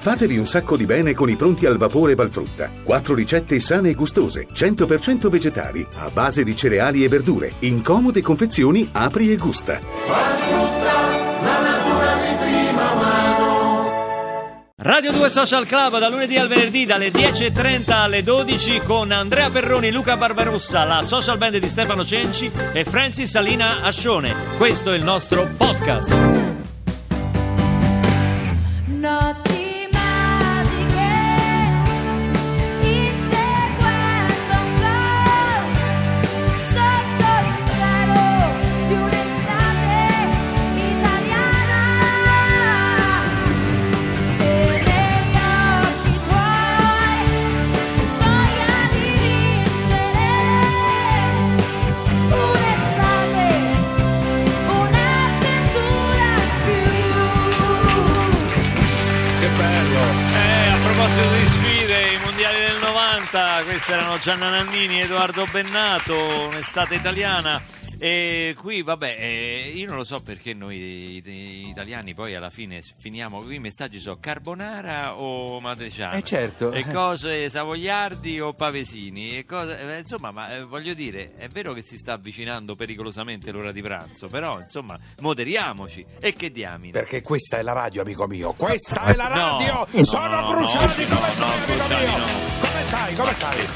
Fatevi un sacco di bene con i pronti al vapore Valfrutta. Quattro ricette sane e gustose, 100% vegetali, a base di cereali e verdure, in comode confezioni apri e gusta. Radio 2 Social Club da lunedì al venerdì dalle 10.30 alle 12 con Andrea Perroni, Luca Barbarossa, la social band di Stefano Cenci e Francis Salina Ascione. Questo è il nostro podcast. 80, questi erano Gianna Nannini, Edoardo Bennato, un'estate italiana. E qui, vabbè, eh, io non lo so perché noi i- italiani poi alla fine finiamo qui i messaggi sono carbonara o matriciana. Eh, certo. E cose savoiardi o pavesini. E cose, eh, insomma, ma eh, voglio dire, è vero che si sta avvicinando pericolosamente l'ora di pranzo, però insomma, moderiamoci. E che diamine. Perché questa è la radio, amico mio. Questa è la No. radio. No, Sono no, Cruciani. no, come no, stai, amico Cruciani, mio? no. Come stai? Come stai?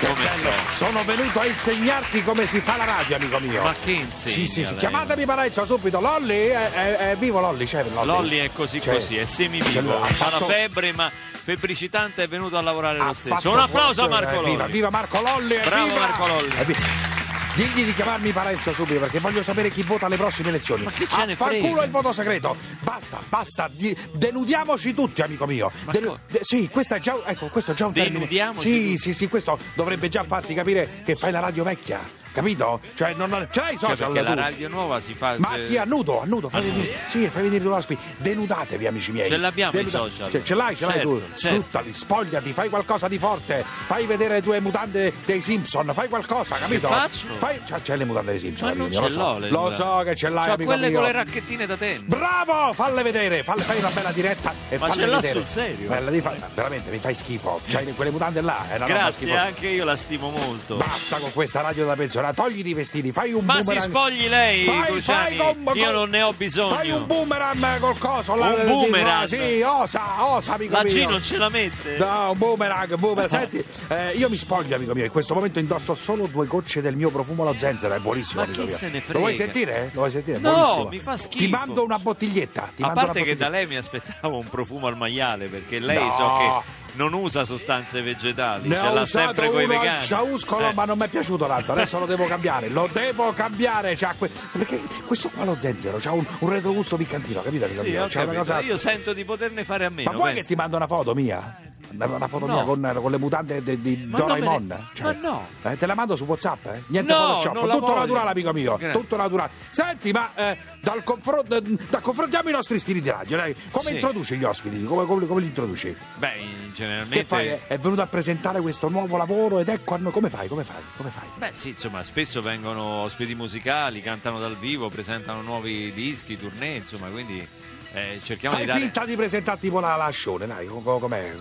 Come sto? Sono venuto a insegnarti come si fa la radio, amico mio. Ma che insegna Sì, sì, sì. lei? Chiamatemi Parenzo subito. Lolli, è, è- è vivo Lolli, c'è Lolli. Lolli è così C'è. così, è semivivo, ha fatto- una febbre ma febbricitante è venuto a lavorare ha lo stesso. Un applauso a Marco eh, Lolli. Viva, viva Marco Lolli. Bravo evviva! Marco Lolli. Evviva. Digli di chiamarmi Parenzo subito perché voglio sapere chi vota alle prossime elezioni. Ma che ce ne Affanculo frega? il voto segreto. Basta, basta. di- denudiamoci tutti, amico mio. Denu- de- sì, questo è già, ecco, questo è già un termine. Denudiamoci Sì, tutti? sì, sì, questo dovrebbe già farti capire che fai la radio vecchia. Capito? Cioè, non, non- ce l'hai i Cioè, social perché la tu? radio nuova si fa Ma se- sì, a nudo, a nudo, fai A nudo. venire, sì, fai due ospiti. Denudatevi, amici miei. Ce l'abbiamo i Denuda- social. Ce, ce l'hai, ce l'hai Certo, tu. certo. Sfruttali, spogliati, fai qualcosa di forte. Fai vedere le tue mutande dei Simpson, fai qualcosa, capito? faccio? Fai, c'ha, c'è le mutande dei Simpson, Ma amico non mio, ce lo so. l'ho le Lo so che ce l'hai, C'ha amico quelle mio. con le racchettine da tennis. Bravo, falle vedere, falle, fai una bella diretta e Ma falle ce l'ha vedere. sul serio? Bella fa- veramente, mi fai schifo. C'hai quelle mutande là, è una Grazie, anche io la stimo molto. Basta con questa radio da pensionata, togli i vestiti, fai un Ma si boomerang. spogli lei, Fai, Cruciani. fai con- Io non ne ho bisogno. Fai un boomerang col coso là, Un boomerang? Sì, osa, osa, amico La mio. G non ce la mette? No, un boomerang, boomerang. Senti, eh, io mi spoglio, amico mio. In questo momento indosso solo due gocce del mio profumo allo zenzero. È buonissimo, Ma amico chi mio. se ne Lo vuoi frega? sentire? Lo vuoi sentire? È No, buonissimo. mi fa schifo. Ti mando una bottiglietta. Ti A parte che da lei mi aspettavo un profumo al maiale, perché lei No. so che non usa sostanze vegetali, Ne ce l'ha sempre uno al vegani. ciauscolo, Eh. ma non mi è piaciuto tanto. Adesso lo devo cambiare. Lo devo cambiare. Que- Perché questo qua lo zenzero c'ha un, un retrogusto piccantino, capito? Sì, capito. cosa- Io sento di poterne fare a meno. Ma vuoi che pensi? ti mando una foto mia? Una, una foto No. mia con, con le mutande di, di Doraemon? ne- Cioè, ma no. eh, te la mando su WhatsApp, eh? Niente No, Photoshop, la tutto voglio. naturale, amico mio. Grazie. Tutto naturale. Senti, ma eh, dal confronto, da- confrontiamo i nostri stili di radio, dai. Come Sì. introduci gli ospiti? Come, come- come li introduci? Beh, generalmente... Che fai? È venuto a presentare questo nuovo lavoro ed ecco a noi. Come fai? Come fai? Come fai? Beh sì, insomma, spesso vengono ospiti musicali, cantano dal vivo, presentano nuovi dischi, tournée, insomma, quindi eh, cerchiamo Fai di dare... finta di presentare tipo la lascione, dai. co- co- Com'è?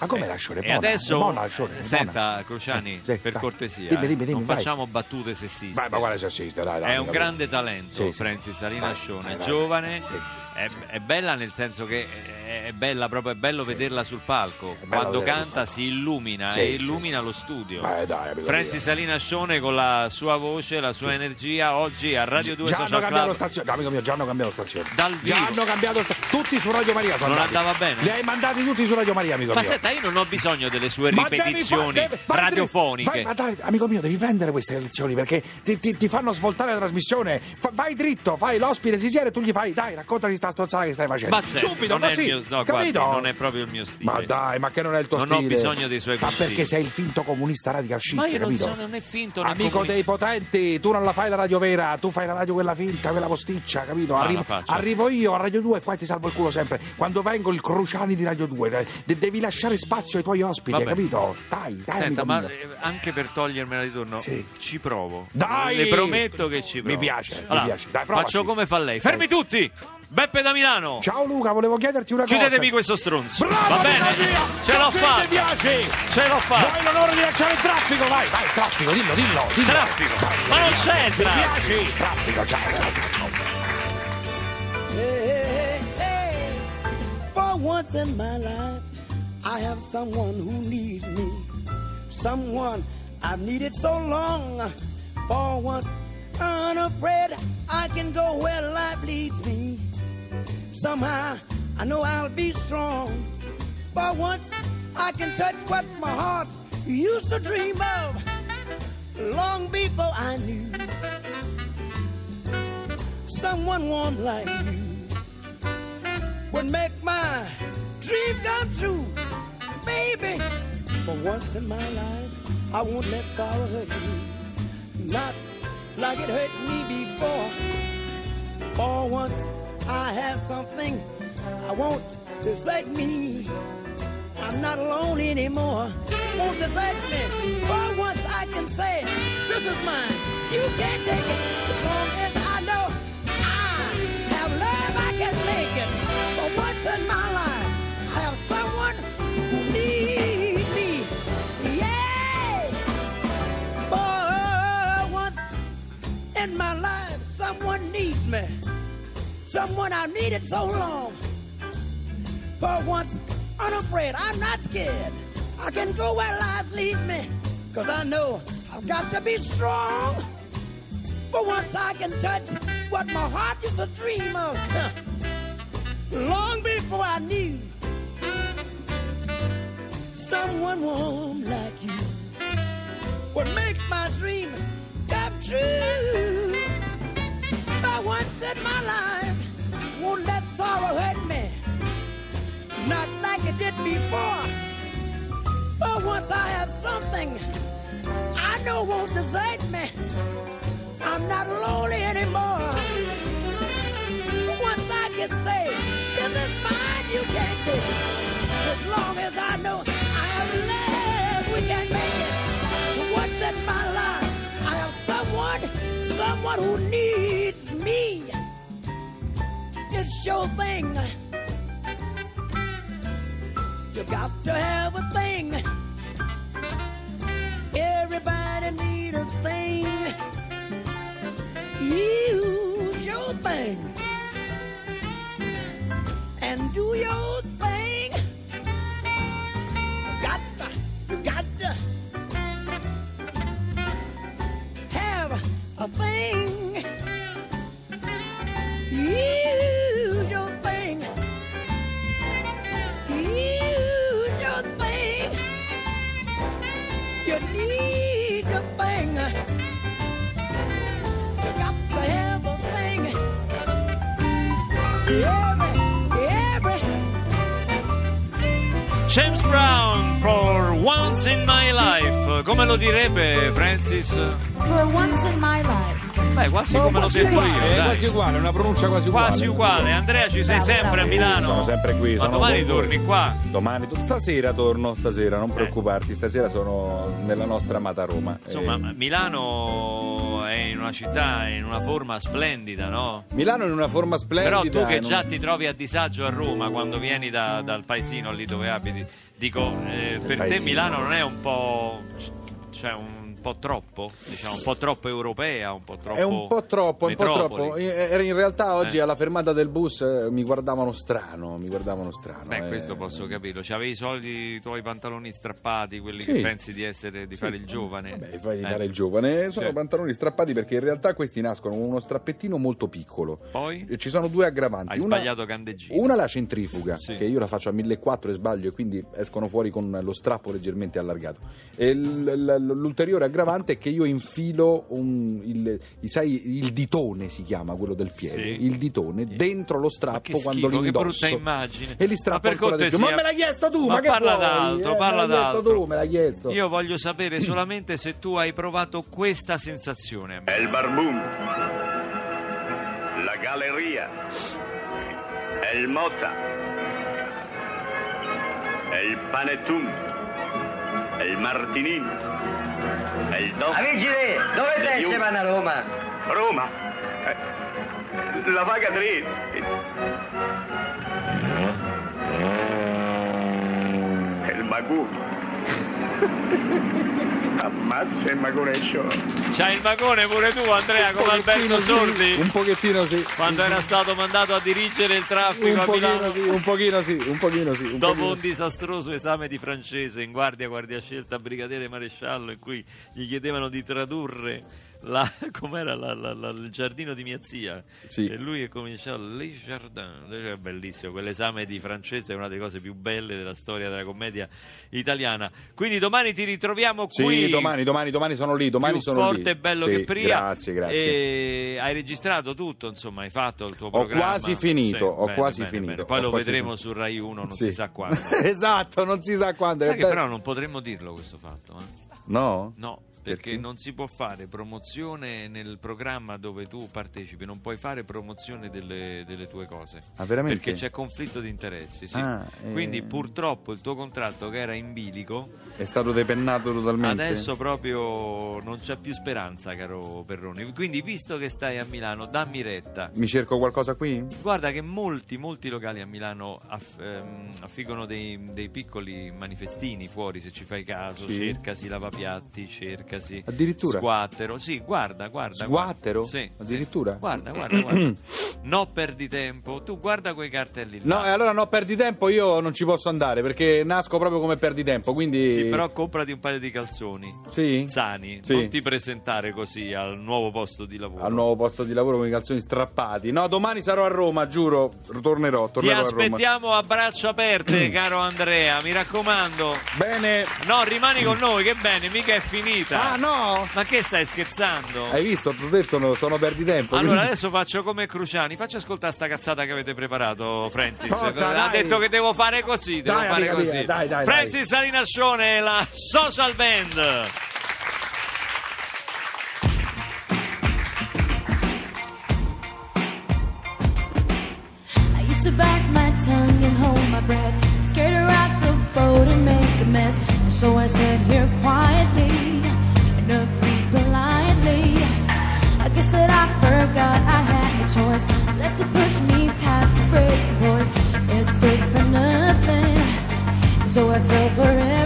Ma com'è Eh, lascione? E adesso, buona lascione, senta, buona. Cruciani, Eh, sì, per dai. cortesia, Dimmi, dimmi, dimmi, non vai. facciamo battute sessiste. Vai, ma quale sessista, dai, dai. È un grande talento, Sì, sì, Francis sì. Salina Vai, Scione, vai, vai. giovane, Sì, è, sì. è bella nel senso che è, bella proprio, è bello vederla sul palco. Sì, Quando canta si illumina Sì, e sì, illumina lo studio. Beh, dai, Francis mio. Salina Scione con la sua voce, la sua energia, oggi a Radio 2 Già hanno Social cambiato Club. stazione, amico mio, già hanno cambiato stazione. Dal Già vivo. hanno cambiato sta- tutti su Radio Maria sono Non andati. andava bene? Li hai mandati tutti su Radio Maria, amico Ma mio. senta, io non ho bisogno delle sue Ma fa- ripetizioni deve- vai radiofoniche. vai, ma dai, amico mio, devi prendere queste lezioni perché ti, ti- ti fanno svoltare la trasmissione. Fa- vai dritto, fai l'ospite, si siede e tu gli fai, dai, raccontami sta strozzata che stai facendo. Ma senti, Subito, non è così. mio- no, capito? guardi, non è proprio il mio stile. Ma dai, ma che non è il tuo Non ho stile? bisogno dei suoi Ma consigli. perché sei il finto comunista radical chic, Ma io non capito? sono né finto né Amico comunista. dei potenti, tu non la fai la radio vera, tu fai la radio quella finta, quella posticcia, capito? No, Arrivo, arrivo io a Radio 2 e qua ti salvo il culo sempre. Quando vengo il Cruciani di Radio 2, de- devi lasciare spazio ai tuoi ospiti, Vabbè. capito? Dai, dai, Senta, ma mio. eh, anche per togliermela di torno, Sì. ci provo. Dai! Le prometto che ci provo. Mi piace, mi Allora, piace. Dai, provaci. faccio come fa lei. Fermi tutti! Beppe da Milano. Ciao Luca, volevo chiederti una cosa. Chiudetemi questo stronzo. Bravo, Va bene? Anastasia! Ce l'ho fatta. ti piace? Ce l'ho fatta. Vuoi l'onore di lasciare il traffico? Vai, vai, traffico, dillo, dillo. dillo. Traffico. Vai, Ma non vai. c'è il Mi traffico. piace? Traffico, ciao. Hey, hey, hey. For once in my life, I have someone who needs me. Someone I've needed so long. For once, unafraid, I can go where life leads me. Somehow, I know I'll be strong. For once, I can touch what my heart used to dream of long before I knew someone warm like you would make my dream come true. Baby, for once in my life, I won't let sorrow hurt me. Not like it hurt me before. For once, I have something I won't desert me. I'm not alone anymore. Won't desert me. For once, I can say, This is mine. You can't take it. As long as I know I have love, I can make it. For once in my life, I have someone Someone I've needed so long. For once, unafraid, I'm not scared. I can go where life leads me. Cause I know I've got to be strong. For once I can touch what my heart used to dream of. Long before I knew someone warm like you would make my dream come true. Before. But once I have something I know won't desert me. I'm not lonely anymore. Once I can say, this is mine, you can't take it. As long as I know I have love, we can make it. Once in my life, I have someone, someone who needs me. It's your thing. You got to have a thing. Everybody need a thing. Use your thing and do your Come lo direbbe Francis? For once in my life. Beh, quasi come lo devo uguale, io, è quasi uguale, una pronuncia quasi uguale. Quasi uguale. Andrea, ci sei Bravo, sempre a bravo. Milano? Sono sempre qui. Ma sono domani torni qua? Domani, stasera torno, stasera, Eh. non preoccuparti, stasera sono nella nostra amata Roma. Insomma, Eh, Milano è in una città, in una forma splendida, no? Milano in una forma Però splendida. tu che in un- già ti trovi a disagio a Roma quando vieni da- dal paesino lì dove abiti, dico, eh, per te paesino. Milano non è un po'. Cioè un po' troppo? Diciamo, un po' troppo europea, un po' troppo. È un po' troppo, un po' troppo. Eh, In realtà oggi Eh. alla fermata del bus eh, mi guardavano strano, mi guardavano strano. Beh, eh. questo posso capirlo. C'avevi i soliti tuoi pantaloni strappati, quelli Sì. che pensi di essere di fare il giovane. Vabbè, fai di Eh. fare il giovane. Sono Sì. pantaloni strappati perché in realtà questi nascono con uno strappettino molto piccolo. Poi? Ci sono due aggravanti. Hai una, sbagliato candeggino. Una la centrifuga, Sì. che io la faccio a 1400 e sbaglio e quindi escono fuori con lo strappo leggermente allargato. E l- l- l'ulteriore aggravante è che io infilo un, il, sai, il ditone si chiama quello del piede, Sì. il ditone dentro lo strappo che quando schifo, che indosso. brutta immagine. E li strappo Ma per ancora di più. cortesia- Ma me l'hai chiesto tu, ma, Ma che parla vuoi? d'altro, Eh, parla d'altro. tu, me l'hai chiesto. Io voglio sapere solamente se tu hai provato questa sensazione. È il barbun, la galleria, è il mota, è il panettone, è il martinin, è il dopo. Vigile, dove sei Io- Stefano a Roma? Roma, eh, la vaga dritta, il magone. Ammazza il magone show. C'hai il magone pure tu, Andrea, come Alberto Sordi. Un pochettino sì. Quando era stato mandato a dirigere il traffico un pochino Milano. sì, un pochino sì, un pochino sì. Un Dopo pochino un sì. disastroso esame di francese in guardia, guardia scelta, brigadiere maresciallo, in cui gli chiedevano di tradurre la, com'era la- la- la- il giardino di mia zia. Sì. E lui è cominciato Les Jardins. È bellissimo, quell'esame di francese è una delle cose più belle della storia della commedia italiana. Quindi domani ti ritroviamo Sì, qui. domani, domani, domani sono lì, domani più sono forte lì. e bello Sì, che prima. Grazie, grazie. E hai registrato tutto, insomma, hai fatto il tuo Ho programma. quasi finito, Sì, ho bene, quasi bene, finito, bene. Poi ho lo vedremo finito. su Rai 1, non Sì. si sa quando. esatto, non si sa quando. Sai che però non potremmo dirlo questo fatto, eh? No? No, perché Perché? non si può fare promozione nel programma dove tu partecipi, non puoi fare promozione delle, delle tue cose. Ah, veramente? Perché c'è conflitto di interessi, sì. Ah, eh. Quindi purtroppo il tuo contratto che era in bilico È stato depennato totalmente. adesso proprio non c'è più speranza, caro Perroni. Quindi visto che stai a Milano, dammi retta. Mi cerco qualcosa qui? Guarda che molti, molti locali a Milano aff- ehm, affiggono dei, dei piccoli manifestini fuori, se ci fai caso, Sì. cercasi lavapiatti, cercasi Addirittura? sguattero, sì, guarda, guarda. Sguattero? guarda. Sì, Addirittura? sì. Guarda, guarda, guarda. no perdi tempo, tu guarda quei cartelli là. No, e allora no, perdi tempo, io non ci posso andare perché nasco proprio come perdi tempo, quindi... Sì, però comprati un paio di calzoni Sì? sani, Sì. non ti presentare così al nuovo posto di lavoro. Al nuovo posto di lavoro con i calzoni strappati. No, domani sarò a Roma, giuro, tornerò, Ti tornerò a Roma. aspettiamo a braccia aperte, caro Andrea, mi raccomando. Bene. No, rimani con noi, che bene, mica è finita. Ah, no! Ma che stai scherzando? Hai visto? Ti ho detto, no, sono perdi tempo. Allora quindi- adesso faccio come Cruciani, faccio ascoltare sta cazzata che avete preparato, Francis. Forza, ha dai. detto che devo fare così, devo Dai, fare amica così. mia, dai, dai, Francis Salinascione e la Social Band. I used to bite my tongue and hold my breath, scared to rock the boat and make a mess. And so I sat here quietly I forgot I had a choice, left to push me past the breaking point. It's good for nothing, so I fell for everything.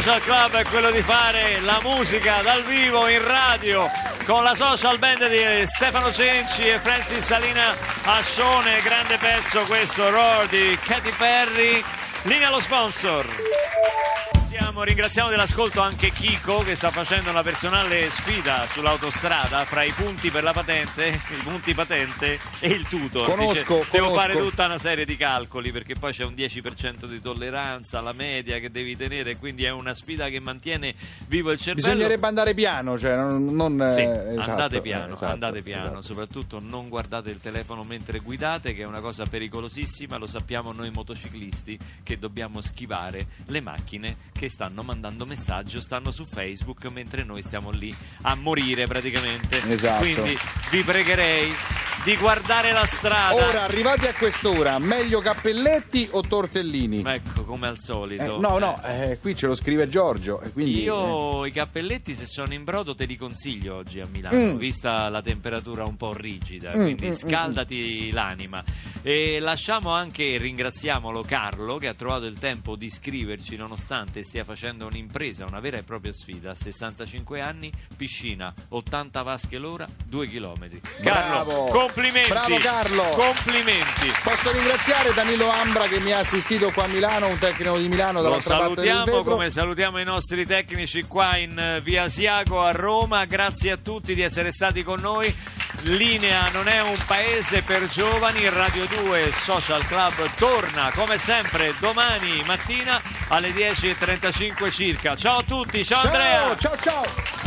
Social Club è quello di fare la musica dal vivo in radio con la social band di Stefano Cenci e Francis Salina Ascione, grande pezzo questo, Roar di Katy Perry, linea allo sponsor. Ringraziamo, ringraziamo dell'ascolto anche Chico che sta facendo una personale sfida sull'autostrada fra i punti per la patente, i punti patente e il tutor. Conosco, Dice, Devo conosco. fare tutta una serie di calcoli perché poi c'è un 10% di tolleranza, la media che devi tenere, quindi è una sfida che mantiene vivo il cervello. Bisognerebbe andare piano, cioè non, non, Sì, eh, esatto, andate piano, eh, esatto, andate piano, esatto. soprattutto non guardate il telefono mentre guidate, che è una cosa pericolosissima, lo sappiamo noi motociclisti che dobbiamo schivare le macchine che stanno mandando messaggio, stanno su Facebook mentre noi stiamo lì a morire praticamente. Esatto. Quindi vi pregherei di guardare la strada. Ora, arrivati a quest'ora, meglio cappelletti o tortellini? Ecco, come al solito. Eh, no, no, eh, qui ce lo scrive Giorgio. Quindi, eh, Io i cappelletti se sono in brodo te li consiglio oggi a Milano, Mm. vista la temperatura un po' rigida, quindi mm, scaldati l'anima. E lasciamo anche, ringraziamolo Carlo che ha trovato il tempo di scriverci nonostante stia facendo un'impresa, una vera e propria sfida. A 65 anni, piscina, 80 vasche l'ora, 2 km. Carlo. Complimenti! Bravo, Carlo. Complimenti! Posso ringraziare Danilo Ambra che mi ha assistito qua a Milano, un tecnico di Milano Lo salutiamo come salutiamo i nostri tecnici qua in eh, via Asiago a Roma. Grazie a tutti di essere stati con noi. Linea non è un paese per giovani. Radio 2 Social Club torna come sempre domani mattina alle 10.35 circa. Ciao a tutti, ciao, Andrea. Ciao, ciao, ciao.